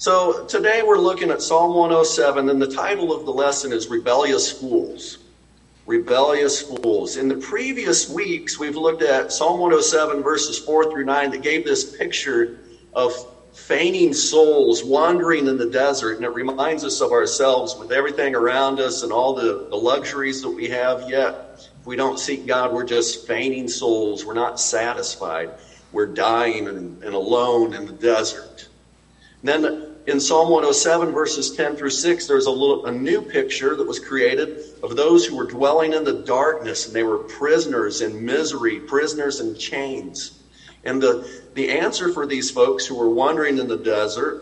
So today we're looking at Psalm 107, and the title of the lesson is Rebellious Fools. Rebellious Fools. In the previous weeks, we've looked at Psalm 107, verses 4 through 9, that gave this picture of feigning souls wandering in the desert, and it reminds us of ourselves with everything around us and all the, the luxuries that we have, yet if we don't seek God, we're just feigning souls. We're not satisfied. We're dying and, and alone in the desert. And then in Psalm 107, verses 10 through 6, there's a, little, a new picture that was created of those who were dwelling in the darkness, and they were prisoners in misery, prisoners in chains. And the, the answer for these folks who were wandering in the desert,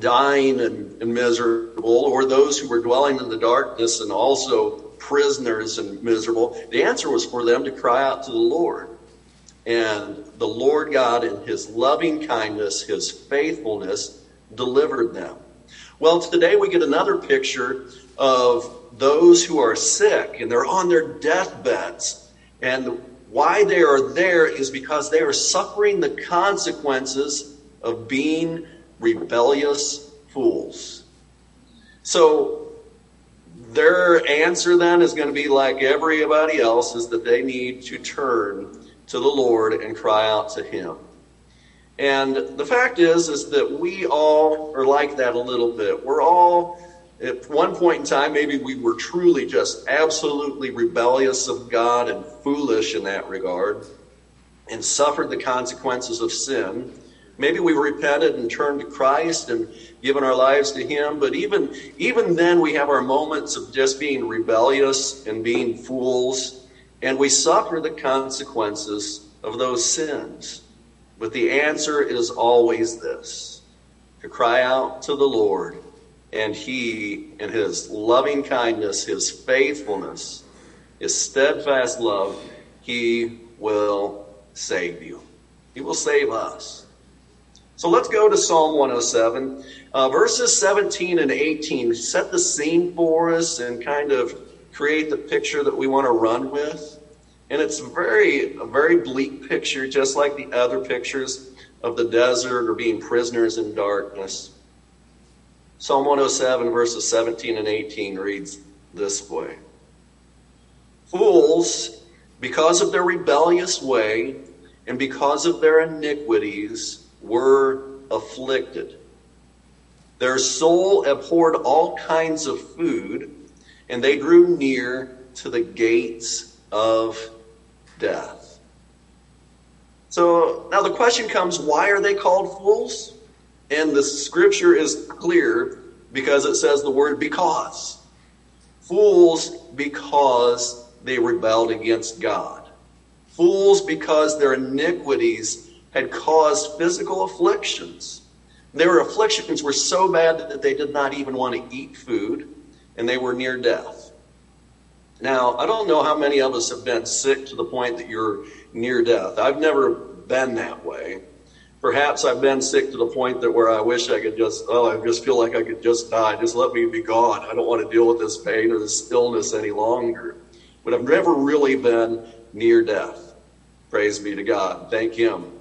dying and, and miserable, or those who were dwelling in the darkness and also prisoners and miserable, the answer was for them to cry out to the Lord. And the Lord God, in his loving kindness, his faithfulness, delivered them. Well, today we get another picture of those who are sick and they're on their deathbeds. And why they are there is because they are suffering the consequences of being rebellious fools. So their answer then is going to be like everybody else is that they need to turn to the Lord and cry out to him. And the fact is is that we all are like that a little bit. We're all at one point in time, maybe we were truly just absolutely rebellious of God and foolish in that regard and suffered the consequences of sin. Maybe we repented and turned to Christ and given our lives to Him, but even, even then we have our moments of just being rebellious and being fools, and we suffer the consequences of those sins. But the answer is always this to cry out to the Lord and he, in his loving kindness, his faithfulness, his steadfast love, he will save you. He will save us. So let's go to Psalm 107. Uh, verses 17 and 18 set the scene for us and kind of create the picture that we want to run with. And it's very, a very bleak picture, just like the other pictures of the desert or being prisoners in darkness. Psalm 107, verses 17 and 18 reads this way Fools, because of their rebellious way and because of their iniquities, were afflicted. Their soul abhorred all kinds of food, and they drew near to the gates of death. So now the question comes why are they called fools? And the scripture is clear because it says the word because. Fools because they rebelled against God. Fools because their iniquities had caused physical afflictions. Their afflictions were so bad that they did not even want to eat food and they were near death. Now, I don't know how many of us have been sick to the point that you're near death. I've never been that way. Perhaps I've been sick to the point that where I wish I could just, oh, I just feel like I could just die. Just let me be gone. I don't want to deal with this pain or this illness any longer. But I've never really been near death. Praise be to God. Thank Him.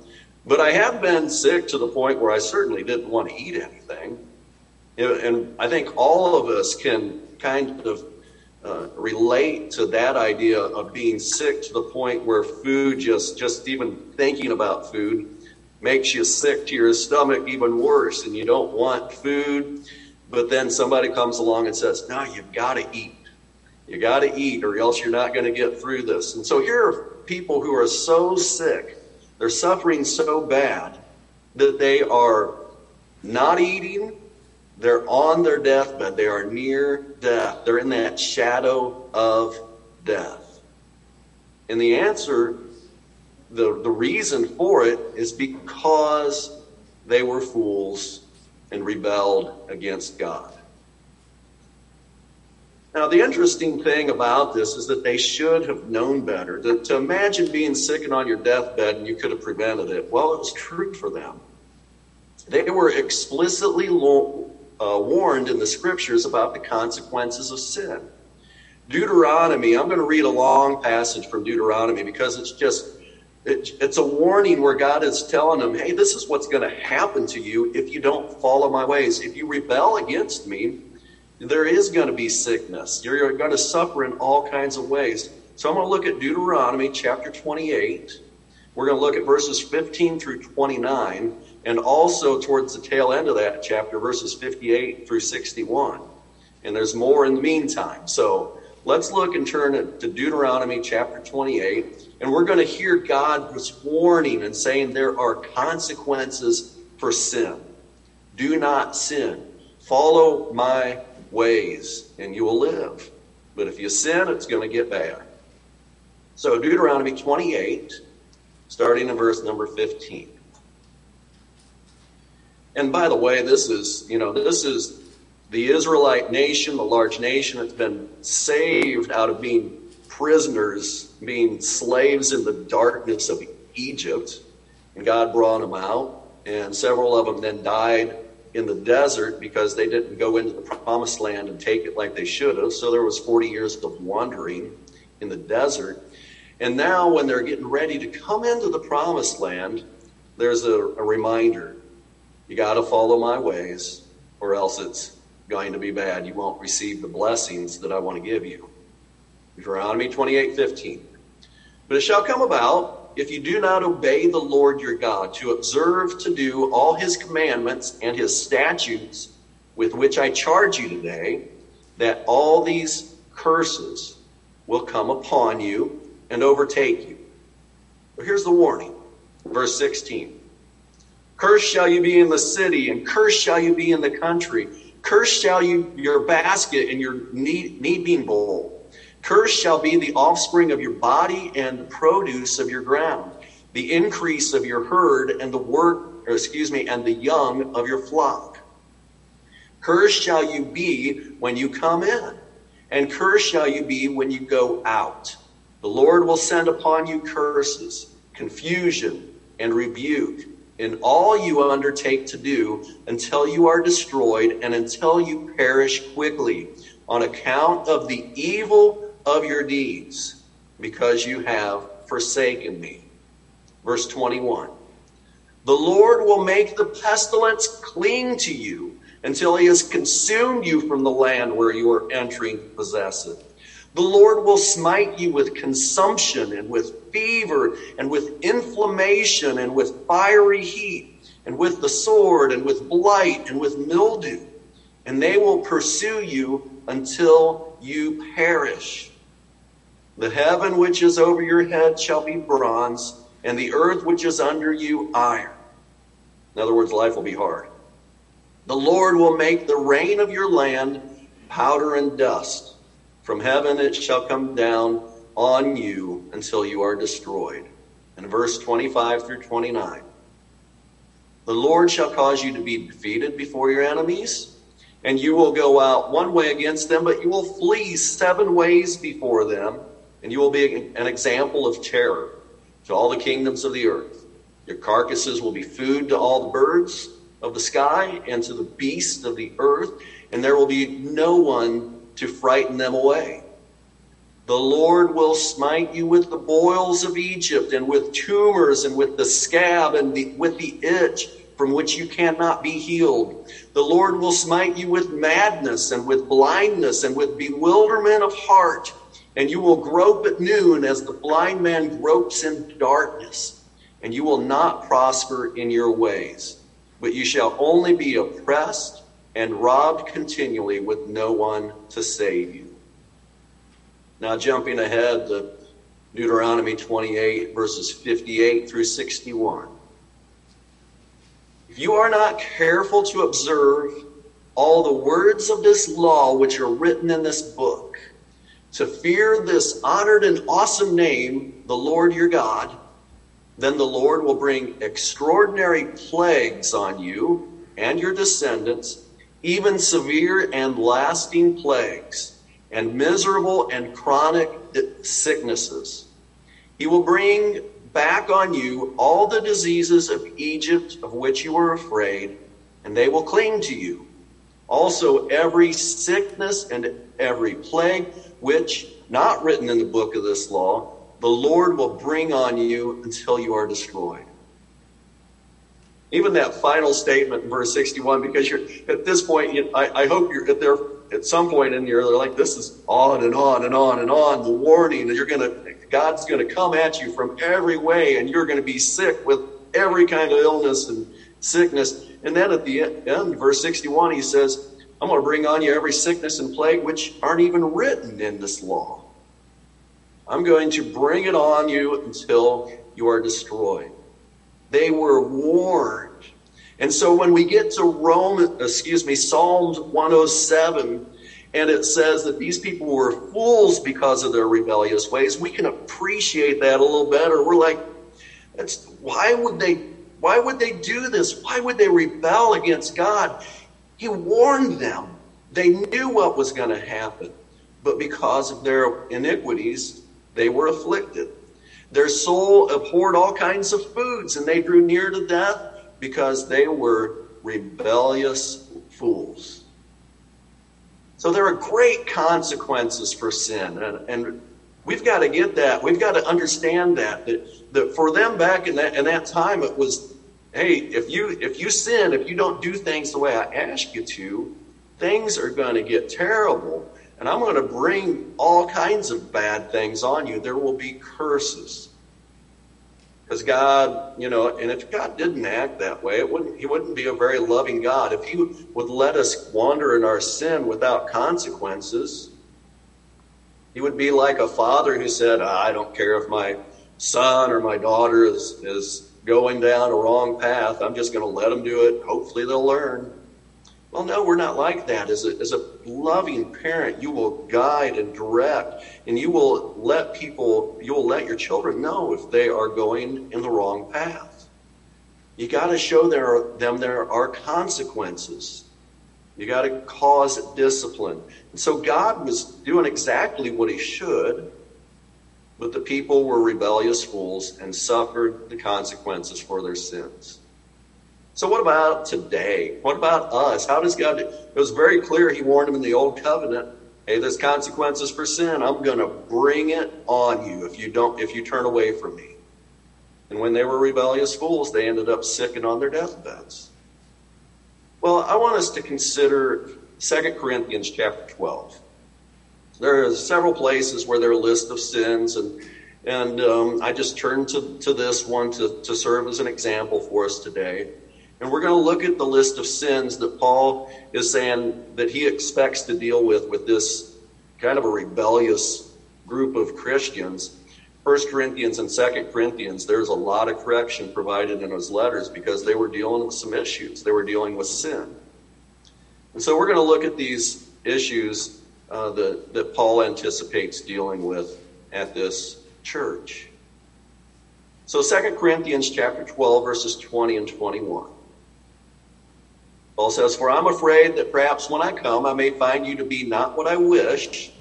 But I have been sick to the point where I certainly didn't want to eat anything. And I think all of us can kind of uh, relate to that idea of being sick to the point where food just, just even thinking about food makes you sick to your stomach even worse and you don't want food. But then somebody comes along and says, no, you've got to eat. You got to eat or else you're not going to get through this. And so here are people who are so sick. They're suffering so bad that they are not eating. They're on their deathbed. They are near death. They're in that shadow of death. And the answer the, the reason for it is because they were fools and rebelled against God. Now, the interesting thing about this is that they should have known better. To, to imagine being sick and on your deathbed and you could have prevented it, well, it was true for them. They were explicitly uh, warned in the scriptures about the consequences of sin. Deuteronomy, I'm going to read a long passage from Deuteronomy because it's just It, it's a warning where God is telling them, hey, this is what's going to happen to you if you don't follow my ways. If you rebel against me, there is going to be sickness. You're going to suffer in all kinds of ways. So I'm going to look at Deuteronomy chapter 28. We're going to look at verses 15 through 29, and also towards the tail end of that chapter, verses 58 through 61. And there's more in the meantime. So let's look and turn to Deuteronomy chapter 28, and we're going to hear God God's warning and saying there are consequences for sin. Do not sin. Follow my ways, and you will live. But if you sin, it's going to get bad. So, Deuteronomy 28, starting in verse number 15. And by the way, this is, you know, this is the Israelite nation, the large nation that's been saved out of being prisoners, being slaves in the darkness of Egypt. And God brought them out. And several of them then died in the desert because they didn't go into the promised land and take it like they should have. So there was 40 years of wandering in the desert. And now, when they're getting ready to come into the promised land, there's a, a reminder you got to follow my ways, or else it's going to be bad. You won't receive the blessings that I want to give you. Deuteronomy 28 15. But it shall come about, if you do not obey the Lord your God, to observe to do all his commandments and his statutes with which I charge you today, that all these curses will come upon you and overtake you. But here's the warning. Verse 16. Cursed shall you be in the city, and cursed shall you be in the country. Cursed shall you your basket and your kneading bowl. Cursed shall be the offspring of your body and the produce of your ground, the increase of your herd and the work, excuse me, and the young of your flock. Cursed shall you be when you come in, and cursed shall you be when you go out. The Lord will send upon you curses, confusion, and rebuke in all you undertake to do until you are destroyed and until you perish quickly on account of the evil of your deeds, because you have forsaken me. Verse 21 The Lord will make the pestilence cling to you until he has consumed you from the land where you are entering to possess it. The Lord will smite you with consumption and with fever and with inflammation and with fiery heat and with the sword and with blight and with mildew. And they will pursue you until you perish. The heaven which is over your head shall be bronze, and the earth which is under you iron. In other words, life will be hard. The Lord will make the rain of your land powder and dust from heaven it shall come down on you until you are destroyed. And verse 25 through 29. The Lord shall cause you to be defeated before your enemies, and you will go out one way against them, but you will flee seven ways before them, and you will be an example of terror to all the kingdoms of the earth. Your carcasses will be food to all the birds of the sky and to the beasts of the earth, and there will be no one to frighten them away. The Lord will smite you with the boils of Egypt and with tumors and with the scab and the, with the itch from which you cannot be healed. The Lord will smite you with madness and with blindness and with bewilderment of heart. And you will grope at noon as the blind man gropes in darkness. And you will not prosper in your ways, but you shall only be oppressed and robbed continually with no one to save you. Now, jumping ahead to Deuteronomy 28, verses 58 through 61. If you are not careful to observe all the words of this law which are written in this book, to fear this honored and awesome name, the Lord your God, then the Lord will bring extraordinary plagues on you and your descendants even severe and lasting plagues, and miserable and chronic sicknesses. He will bring back on you all the diseases of Egypt of which you were afraid, and they will cling to you. Also, every sickness and every plague which, not written in the book of this law, the Lord will bring on you until you are destroyed. Even that final statement in verse 61, because you're at this point, you, I, I, hope you're at there at some point in here, they're like, this is on and on and on and on. The warning that you're going to, God's going to come at you from every way and you're going to be sick with every kind of illness and sickness. And then at the end, verse 61, he says, I'm going to bring on you every sickness and plague which aren't even written in this law. I'm going to bring it on you until you are destroyed. They were warned. And so when we get to Rome, excuse me, Psalms 107, and it says that these people were fools because of their rebellious ways, we can appreciate that a little better. We're like, that's why would they why would they do this? Why would they rebel against God? He warned them. They knew what was going to happen. But because of their iniquities, they were afflicted. Their soul abhorred all kinds of foods, and they drew near to death because they were rebellious fools. So there are great consequences for sin, and, and we've got to get that. We've got to understand that, that that for them back in that in that time, it was, hey, if you if you sin, if you don't do things the way I ask you to, things are going to get terrible. And I'm going to bring all kinds of bad things on you. There will be curses. Because God, you know, and if God didn't act that way, it wouldn't, He wouldn't be a very loving God. If He would let us wander in our sin without consequences, He would be like a father who said, I don't care if my son or my daughter is, is going down a wrong path. I'm just going to let them do it. Hopefully they'll learn. Well, no, we're not like that. As a, as a loving parent, you will guide and direct, and you will let people, you will let your children know if they are going in the wrong path. You got to show them there are consequences. You got to cause discipline. And so God was doing exactly what he should, but the people were rebellious fools and suffered the consequences for their sins. So what about today? What about us? How does God? do? It was very clear. He warned them in the old covenant. Hey, there's consequences for sin. I'm going to bring it on you if you don't, if you turn away from me. And when they were rebellious fools, they ended up sicking on their deathbeds. Well, I want us to consider 2 Corinthians chapter 12. There are several places where there are a list of sins, and and um, I just turned to, to this one to, to serve as an example for us today. And we're going to look at the list of sins that Paul is saying that he expects to deal with with this kind of a rebellious group of Christians. First Corinthians and Second Corinthians, there's a lot of correction provided in those letters because they were dealing with some issues. They were dealing with sin. And so we're going to look at these issues uh, that, that Paul anticipates dealing with at this church. So Second Corinthians chapter 12, verses 20 and 21. Paul says, For I'm afraid that perhaps when I come, I may find you to be not what I wish,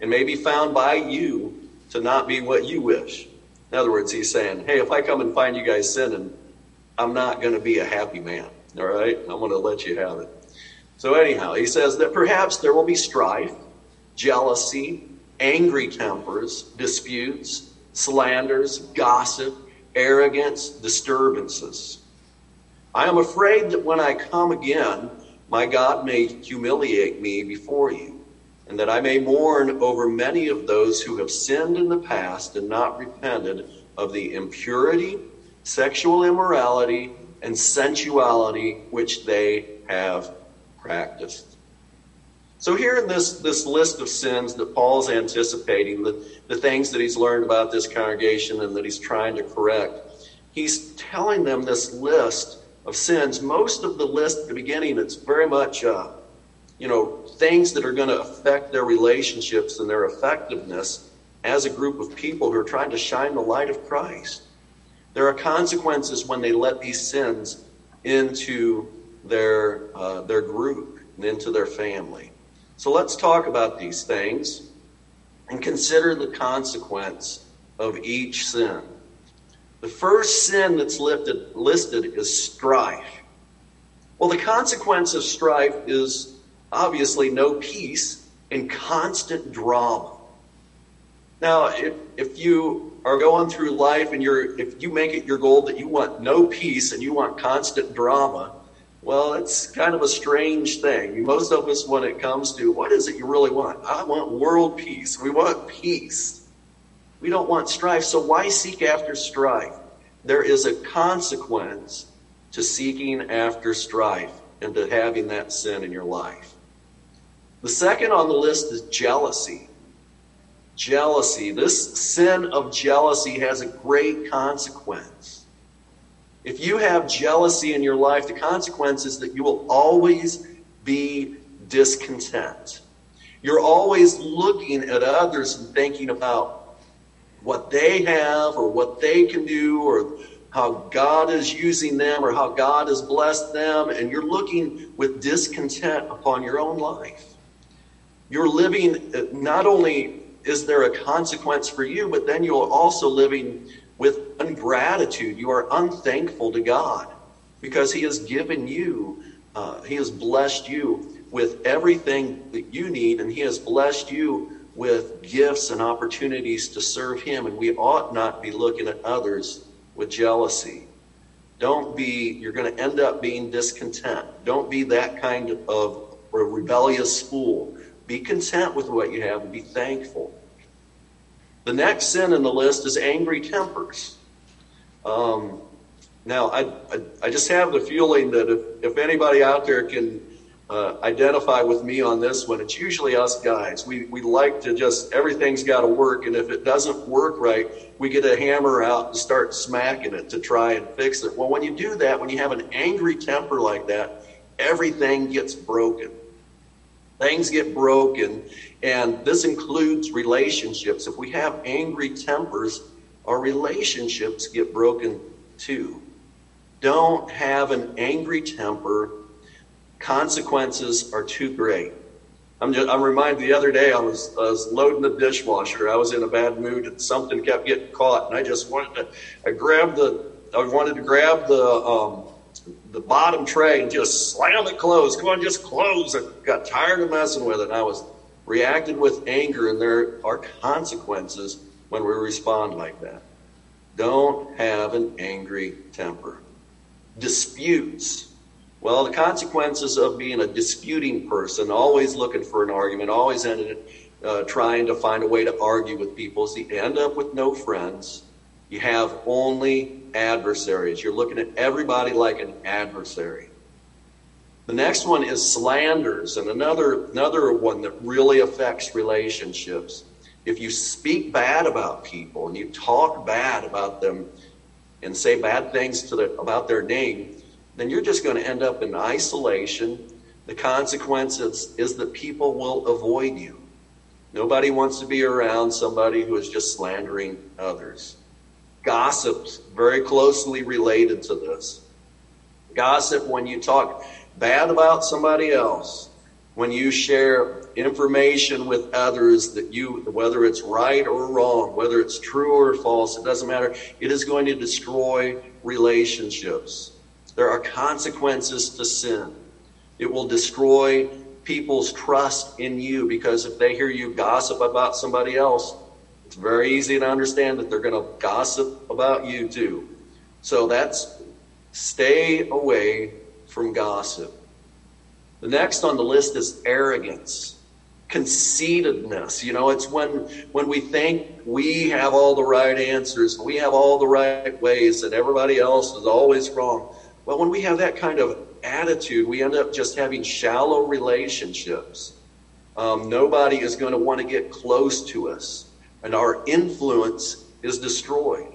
and may be found by you to not be what you wish. In other words, he's saying, Hey, if I come and find you guys sinning, I'm not going to be a happy man. All right? I'm going to let you have it. So, anyhow, he says that perhaps there will be strife, jealousy, angry tempers, disputes, slanders, gossip, arrogance, disturbances I am afraid that when I come again, my God may humiliate me before you, and that I may mourn over many of those who have sinned in the past and not repented of the impurity, sexual immorality, and sensuality which they have practiced. So here in this, this list of sins that Paul's anticipating, the, the things that he's learned about this congregation and that he's trying to correct, he's telling them this list of sins, most of the list at the beginning, it's very much, uh, you know, things that are going to affect their relationships and their effectiveness as a group of people who are trying to shine the light of Christ. There are consequences when they let these sins into their uh, their group and into their family. So let's talk about these things and consider the consequence of each sin. The first sin that's lifted, listed is strife. Well, the consequence of strife is obviously no peace and constant drama. Now, if, if you are going through life and you're if you make it your goal that you want no peace and you want constant drama, well, it's kind of a strange thing. Most of us, when it comes to what is it you really want? I want world peace. We want peace. We don't want strife. So why seek after strife? There is a consequence to seeking after strife and to having that sin in your life. The second on the list is jealousy. Jealousy. This sin of jealousy has a great consequence. If you have jealousy in your life, the consequence is that you will always be discontent. You're always looking at others and thinking about what they have or what they can do or how God is using them or how God has blessed them, and you're looking with discontent upon your own life. You're living, not only is there a consequence for you, but then you're also living with ungratitude. You are unthankful to God because He has given you, uh, He has blessed you with everything that you need, and He has blessed you with gifts and opportunities to serve Him. And we ought not be looking at others with jealousy. Don't be, you're going to end up being discontent. Don't be that kind of rebellious fool. Be content with what you have and be thankful. The next sin in the list is angry tempers. Um, now, I, I, I, just have the feeling that if, if anybody out there can uh, identify with me on this one, it's usually us guys. We, we like to just, everything's got to work, and if it doesn't work right, we get a hammer out and start smacking it to try and fix it. Well, when you do that, when you have an angry temper like that, everything gets broken. Things get broken, and this includes relationships. If we have angry tempers, our relationships get broken too. Don't have an angry temper. Consequences are too great. I'm, just, I'm reminded the other day I was, I was loading the dishwasher. I was in a bad mood and something kept getting caught, and I just wanted to. I grabbed the. I wanted to grab the um, the bottom tray and just slam it closed. Come on, just close. I got tired of messing with it. And I was reacted with anger, and there are consequences when we respond like that. Don't have an angry temper. Disputes. Well, the consequences of being a disputing person, always looking for an argument, always ended uh, trying to find a way to argue with people, is you end up with no friends you have only adversaries. You're looking at everybody like an adversary. The next one is slanders, and another, another one that really affects relationships. If you speak bad about people and you talk bad about them and say bad things to the, about their name, then you're just going to end up in isolation. The consequence is, is that people will avoid you. Nobody wants to be around somebody who is just slandering others. Gossip's very closely related to this. Gossip, when you talk bad about somebody else, when you share information with others that you, whether it's right or wrong, whether it's true or false, it doesn't matter. It is going to destroy relationships. There are consequences to sin. It will destroy people's trust in you because if they hear you gossip about somebody else, it's very easy to understand that they're going to gossip about you too. So that's stay away from gossip. The next on the list is arrogance, conceitedness. You know, it's when when we think we have all the right answers, we have all the right ways, and everybody else is always wrong. Well, when we have that kind of attitude, we end up just having shallow relationships. Um, nobody is going to want to get close to us and our influence is destroyed.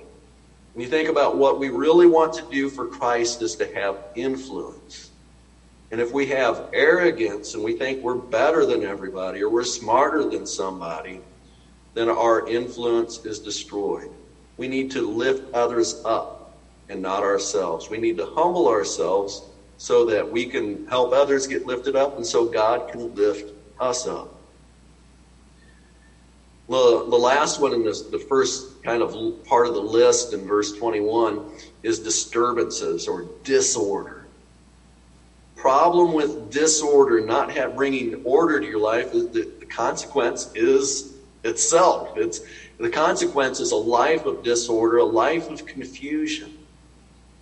When you think about what we really want to do for Christ is to have influence. And if we have arrogance and we think we're better than everybody or we're smarter than somebody, then our influence is destroyed. We need to lift others up and not ourselves. We need to humble ourselves so that we can help others get lifted up and so God can lift us up. The, the last one in this, the first kind of part of the list in verse 21 is disturbances or disorder. Problem with disorder, not have, bringing order to your life, is the, the consequence is itself. It's The consequence is a life of disorder, a life of confusion.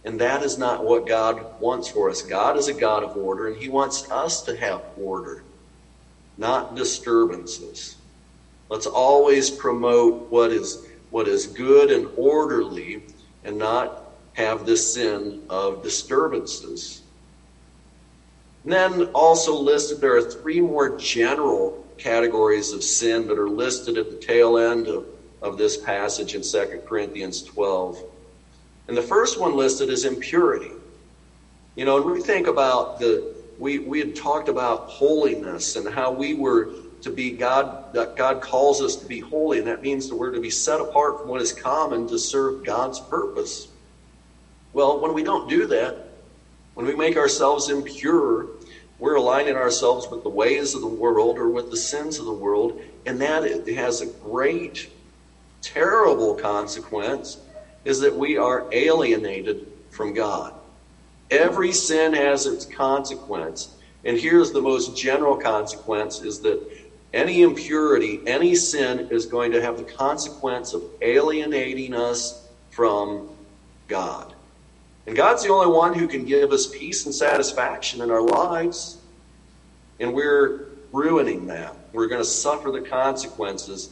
And that is not what God wants for us. God is a God of order, and He wants us to have order, not disturbances. Let's always promote what is, what is good and orderly and not have this sin of disturbances. And then also listed, there are three more general categories of sin that are listed at the tail end of, of this passage in 2 Corinthians 12. And the first one listed is impurity. You know, when we think about the, we, we had talked about holiness and how we were to be God, that God calls us to be holy, and that means that we're to be set apart from what is common to serve God's purpose. Well, when we don't do that, when we make ourselves impure, we're aligning ourselves with the ways of the world or with the sins of the world, and that has a great, terrible consequence is that we are alienated from God. Every sin has its consequence. And here's the most general consequence is that any impurity, any sin is going to have the consequence of alienating us from God. And God's the only one who can give us peace and satisfaction in our lives. And we're ruining that. We're going to suffer the consequences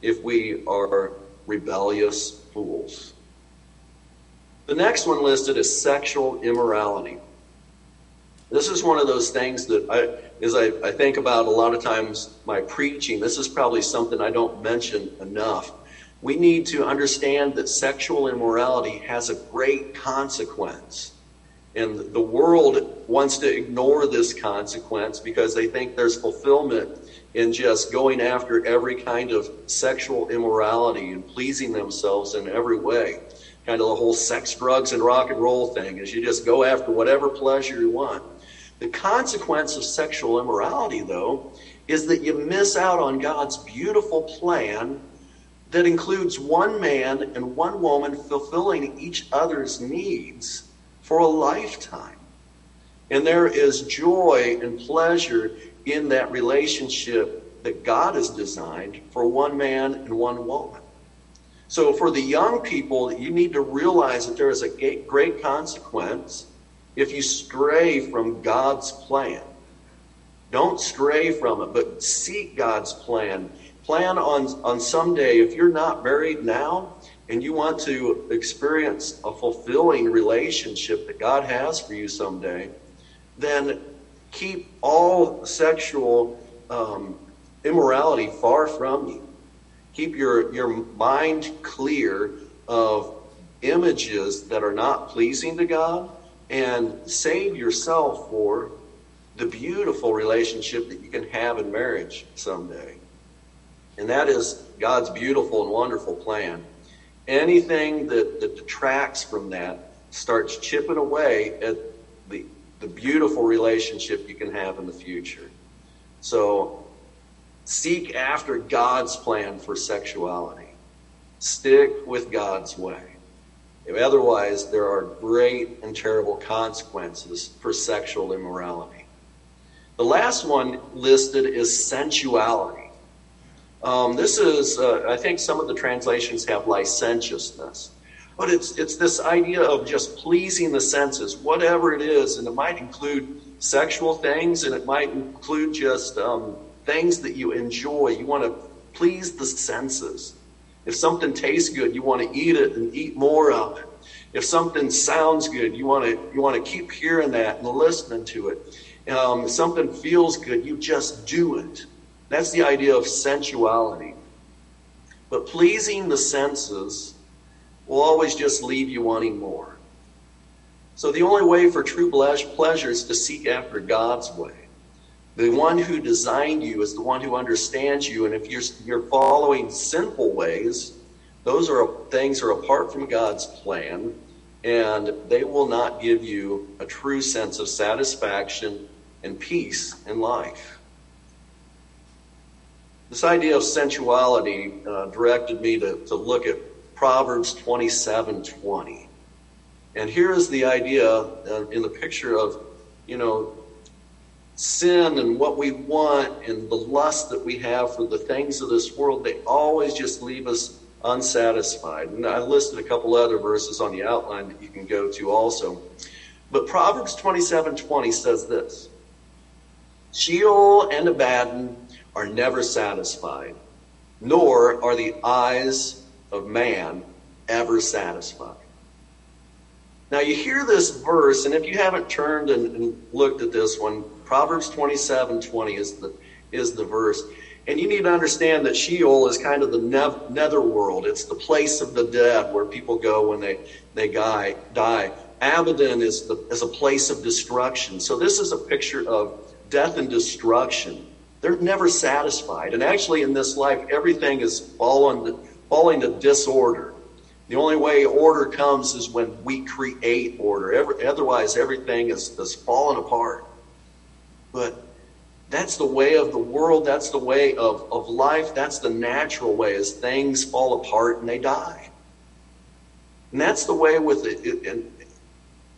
if we are rebellious fools. The next one listed is sexual immorality. This is one of those things that I, as I, I think about a lot of times my preaching, this is probably something I don't mention enough we need to understand that sexual immorality has a great consequence. And the world wants to ignore this consequence because they think there's fulfillment in just going after every kind of sexual immorality and pleasing themselves in every way. Kind of the whole sex, drugs, and rock and roll thing is you just go after whatever pleasure you want. The consequence of sexual immorality, though, is that you miss out on God's beautiful plan that includes one man and one woman fulfilling each other's needs for a lifetime. And there is joy and pleasure in that relationship that God has designed for one man and one woman. So, for the young people, you need to realize that there is a great consequence if you stray from God's plan. Don't stray from it, but seek God's plan plan on, on someday, if you're not married now and you want to experience a fulfilling relationship that God has for you someday, then keep all sexual um, immorality far from you. Keep your, your mind clear of images that are not pleasing to God and save yourself for the beautiful relationship that you can have in marriage someday. And that is God's beautiful and wonderful plan. Anything that, that detracts from that starts chipping away at the, the beautiful relationship you can have in the future. So seek after God's plan for sexuality. Stick with God's way. Otherwise, there are great and terrible consequences for sexual immorality. The last one listed is sensuality. Um, this is, uh, I think some of the translations have licentiousness. But it's, it's this idea of just pleasing the senses, whatever it is, and it might include sexual things, and it might include just um, things that you enjoy. You want to please the senses. If something tastes good, you want to eat it and eat more of it. If something sounds good, you want to you want to keep hearing that and listening to it. Um, if something feels good, you just do it. That's the idea of sensuality. But pleasing the senses will always just leave you wanting more. So the only way for true pleasure is to seek after God's way. The one who designed you is the one who understands you. And if you're, you're following sinful ways, those are things are apart from God's plan, and they will not give you a true sense of satisfaction and peace in life. This idea of sensuality uh, directed me to, to look at Proverbs 27 20. And here is the idea uh, in the picture of, you know, sin and what we want and the lust that we have for the things of this world. They always just leave us unsatisfied. And I listed a couple other verses on the outline that you can go to also. But Proverbs 27 20 says this Sheol and Abaddon are never satisfied, nor are the eyes of man ever satisfied. Now you hear this verse, and if you haven't turned and, and looked at this one, Proverbs 27 20 is the, is the verse. And you need to understand that Sheol is kind of the netherworld. It's the place of the dead where people go when they, they die. die. Abaddon is, the, is a place of destruction. So this is a picture of death and destruction. They're never satisfied. And actually, in this life, everything is falling, falling to disorder. The only way order comes is when we create order. Every, otherwise, everything is, is falling apart. But that's the way of the world. That's the way of, of life. That's the natural way as things fall apart and they die. And that's the way with it. it and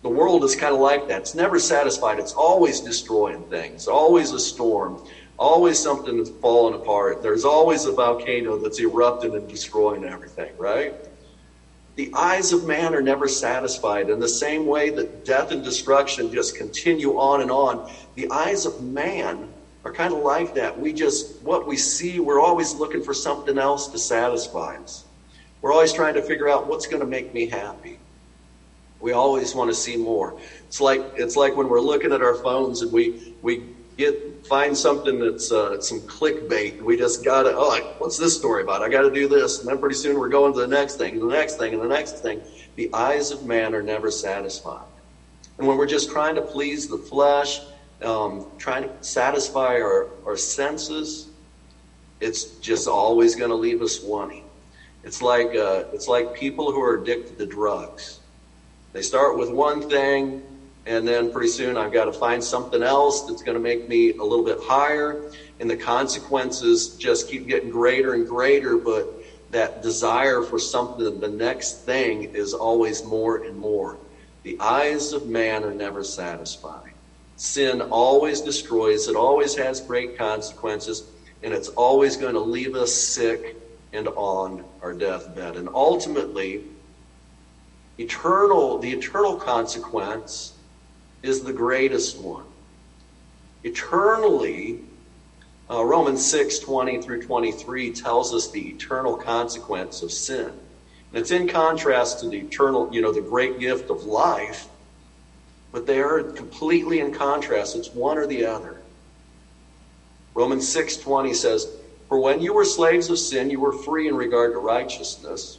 the world is kind of like that. It's never satisfied. It's always destroying things. Always a storm. Always something that's falling apart. There's always a volcano that's erupting and destroying everything, right? The eyes of man are never satisfied. In the same way that death and destruction just continue on and on, the eyes of man are kind of like that. We just, what we see, we're always looking for something else to satisfy us. We're always trying to figure out what's going to make me happy. We always want to see more. It's like it's like when we're looking at our phones and we we get find something that's uh, some clickbait. We just gotta oh, what's this story about? I got to do this, and then pretty soon we're going to the next thing, the next thing, and the next thing. The eyes of man are never satisfied, and when we're just trying to please the flesh um, trying to satisfy our, our senses, it's just always going to leave us wanting. It's like uh, it's like people who are addicted to drugs. They start with one thing, and then pretty soon I've got to find something else that's going to make me a little bit higher, and the consequences just keep getting greater and greater. But that desire for something, the next thing, is always more and more. The eyes of man are never satisfied. Sin always destroys, it always has great consequences, and it's always going to leave us sick and on our deathbed. And ultimately, eternal, the eternal consequence is the greatest one. Eternally, uh, Romans 6 20 through 23 tells us the eternal consequence of sin. And it's in contrast to the eternal, you know, the great gift of life but they are completely in contrast. It's one or the other. Romans 6:20 says, "For when you were slaves of sin, you were free in regard to righteousness.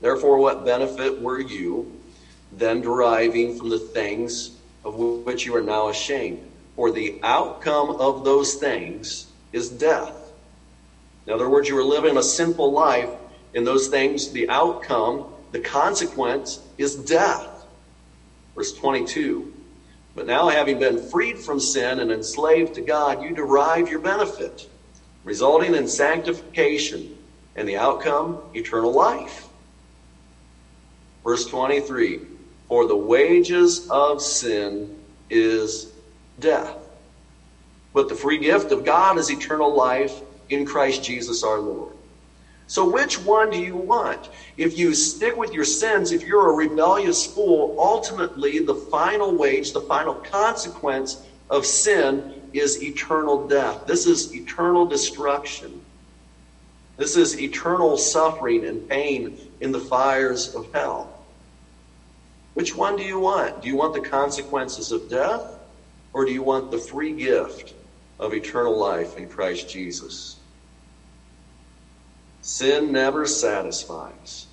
Therefore, what benefit were you then deriving from the things of which you are now ashamed? For the outcome of those things is death." In other words, you are living a sinful life, and those things, the outcome, the consequence is death. Verse 22 But now, having been freed from sin and enslaved to God, you derive your benefit, resulting in sanctification, and the outcome, eternal life. Verse 23 For the wages of sin is death. But the free gift of God is eternal life in Christ Jesus our Lord. So, which one do you want? If you stick with your sins, if you're a rebellious fool, ultimately the final wage, the final consequence of sin is eternal death. This is eternal destruction. This is eternal suffering and pain in the fires of hell. Which one do you want? Do you want the consequences of death, or do you want the free gift of eternal life in Christ Jesus? Sin never satisfies.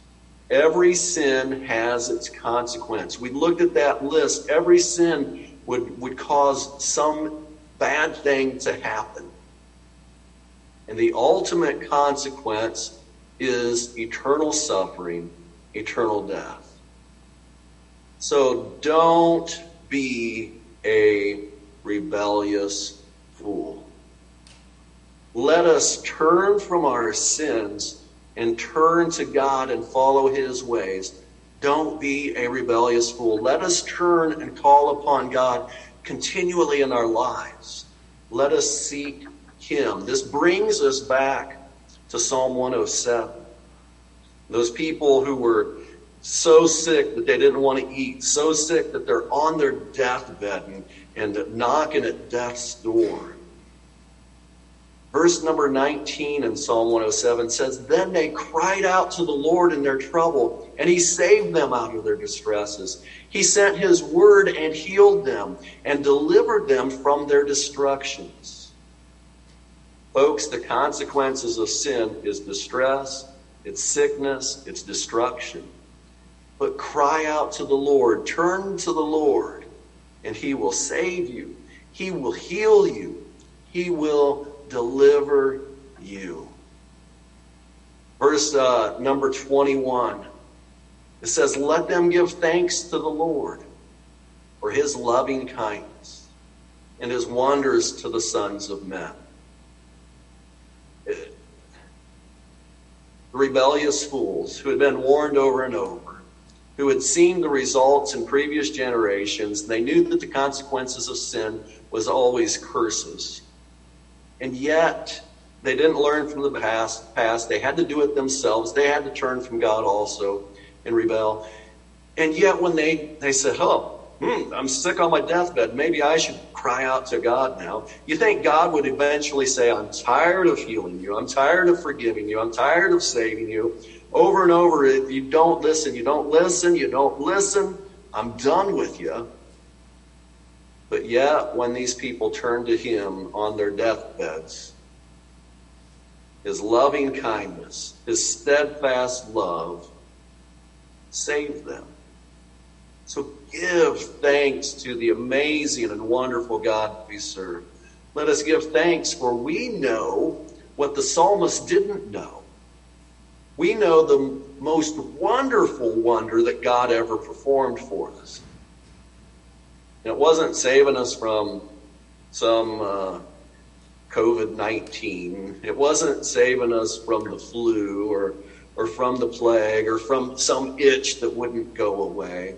Every sin has its consequence. We looked at that list. Every sin would, would cause some bad thing to happen. And the ultimate consequence is eternal suffering, eternal death. So don't be a rebellious fool. Let us turn from our sins and turn to God and follow his ways. Don't be a rebellious fool. Let us turn and call upon God continually in our lives. Let us seek him. This brings us back to Psalm 107. Those people who were so sick that they didn't want to eat, so sick that they're on their deathbed and, and knocking at death's door. Verse number 19 in Psalm 107 says, Then they cried out to the Lord in their trouble, and he saved them out of their distresses. He sent his word and healed them and delivered them from their destructions. Folks, the consequences of sin is distress, it's sickness, it's destruction. But cry out to the Lord, turn to the Lord, and he will save you. He will heal you. He will deliver you. Verse uh, number 21. It says, Let them give thanks to the Lord for his loving kindness and his wonders to the sons of men. The rebellious fools who had been warned over and over, who had seen the results in previous generations, they knew that the consequences of sin was always curses. And yet, they didn't learn from the past. past. They had to do it themselves. They had to turn from God also and rebel. And yet, when they, they said, Oh, hmm, I'm sick on my deathbed, maybe I should cry out to God now. You think God would eventually say, I'm tired of healing you. I'm tired of forgiving you. I'm tired of saving you. Over and over, if you don't listen, you don't listen, you don't listen, I'm done with you. But yet, when these people turned to him on their deathbeds, his loving kindness, his steadfast love saved them. So give thanks to the amazing and wonderful God we serve. Let us give thanks for we know what the psalmist didn't know. We know the most wonderful wonder that God ever performed for us. It wasn't saving us from some uh, COVID 19. It wasn't saving us from the flu or, or from the plague or from some itch that wouldn't go away.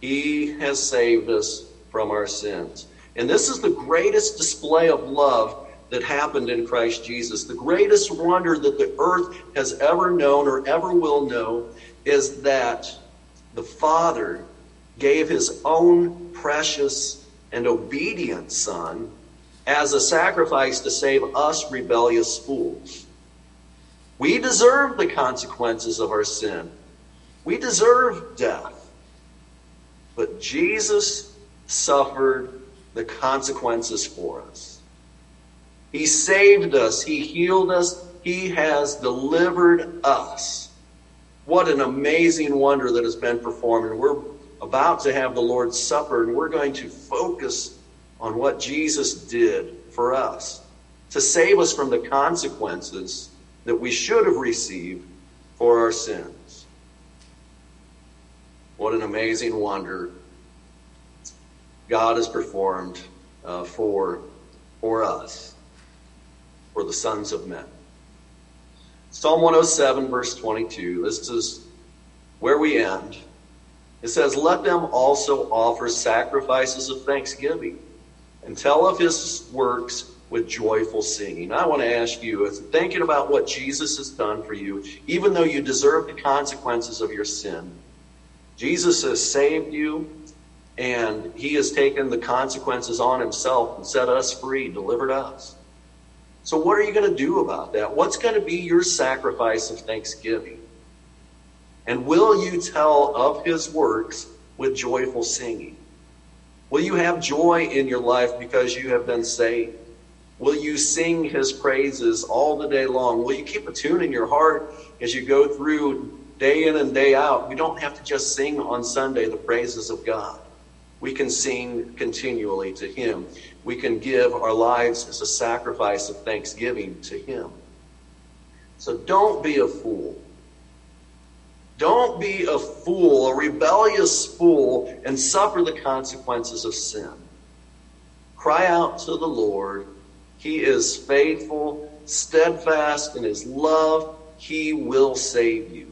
He has saved us from our sins. And this is the greatest display of love that happened in Christ Jesus. The greatest wonder that the earth has ever known or ever will know is that the Father gave his own precious and obedient Son as a sacrifice to save us rebellious fools. We deserve the consequences of our sin. We deserve death. But Jesus suffered the consequences for us. He saved us. He healed us. He has delivered us. What an amazing wonder that has been performed. And we're about to have the Lord's Supper, and we're going to focus on what Jesus did for us to save us from the consequences that we should have received for our sins. What an amazing wonder God has performed uh, for, for us, for the sons of men. Psalm 107, verse 22, this is where we end. It says, Let them also offer sacrifices of thanksgiving and tell of his works with joyful singing. I want to ask you, as thinking about what Jesus has done for you, even though you deserve the consequences of your sin, Jesus has saved you and he has taken the consequences on himself and set us free, delivered us. So, what are you going to do about that? What's going to be your sacrifice of thanksgiving? And will you tell of his works with joyful singing? Will you have joy in your life because you have been saved? Will you sing his praises all the day long? Will you keep a tune in your heart as you go through day in and day out? We don't have to just sing on Sunday the praises of God. We can sing continually to him. We can give our lives as a sacrifice of thanksgiving to him. So don't be a fool. Don't be a fool, a rebellious fool, and suffer the consequences of sin. Cry out to the Lord. He is faithful, steadfast in his love. He will save you.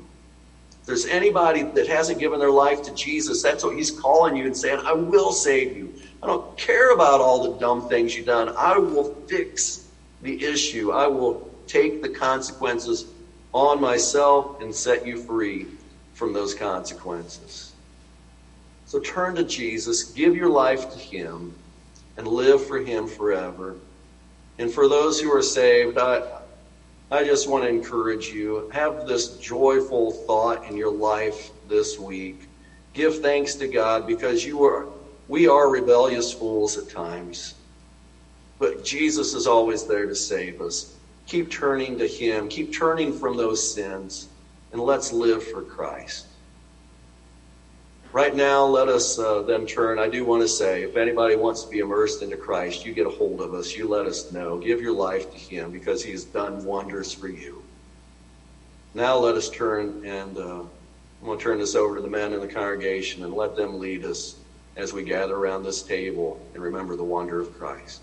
If there's anybody that hasn't given their life to Jesus, that's what he's calling you and saying, I will save you. I don't care about all the dumb things you've done. I will fix the issue. I will take the consequences on myself and set you free from those consequences. So turn to Jesus, give your life to Him, and live for Him forever. And for those who are saved, I, I just want to encourage you have this joyful thought in your life this week. Give thanks to God because you are we are rebellious fools at times. But Jesus is always there to save us. Keep turning to him, keep turning from those sins, and let's live for Christ. Right now, let us uh, then turn. I do want to say, if anybody wants to be immersed into Christ, you get a hold of us. You let us know. Give your life to Him because He has done wonders for you. Now, let us turn and uh, I'm going to turn this over to the men in the congregation and let them lead us as we gather around this table and remember the wonder of Christ.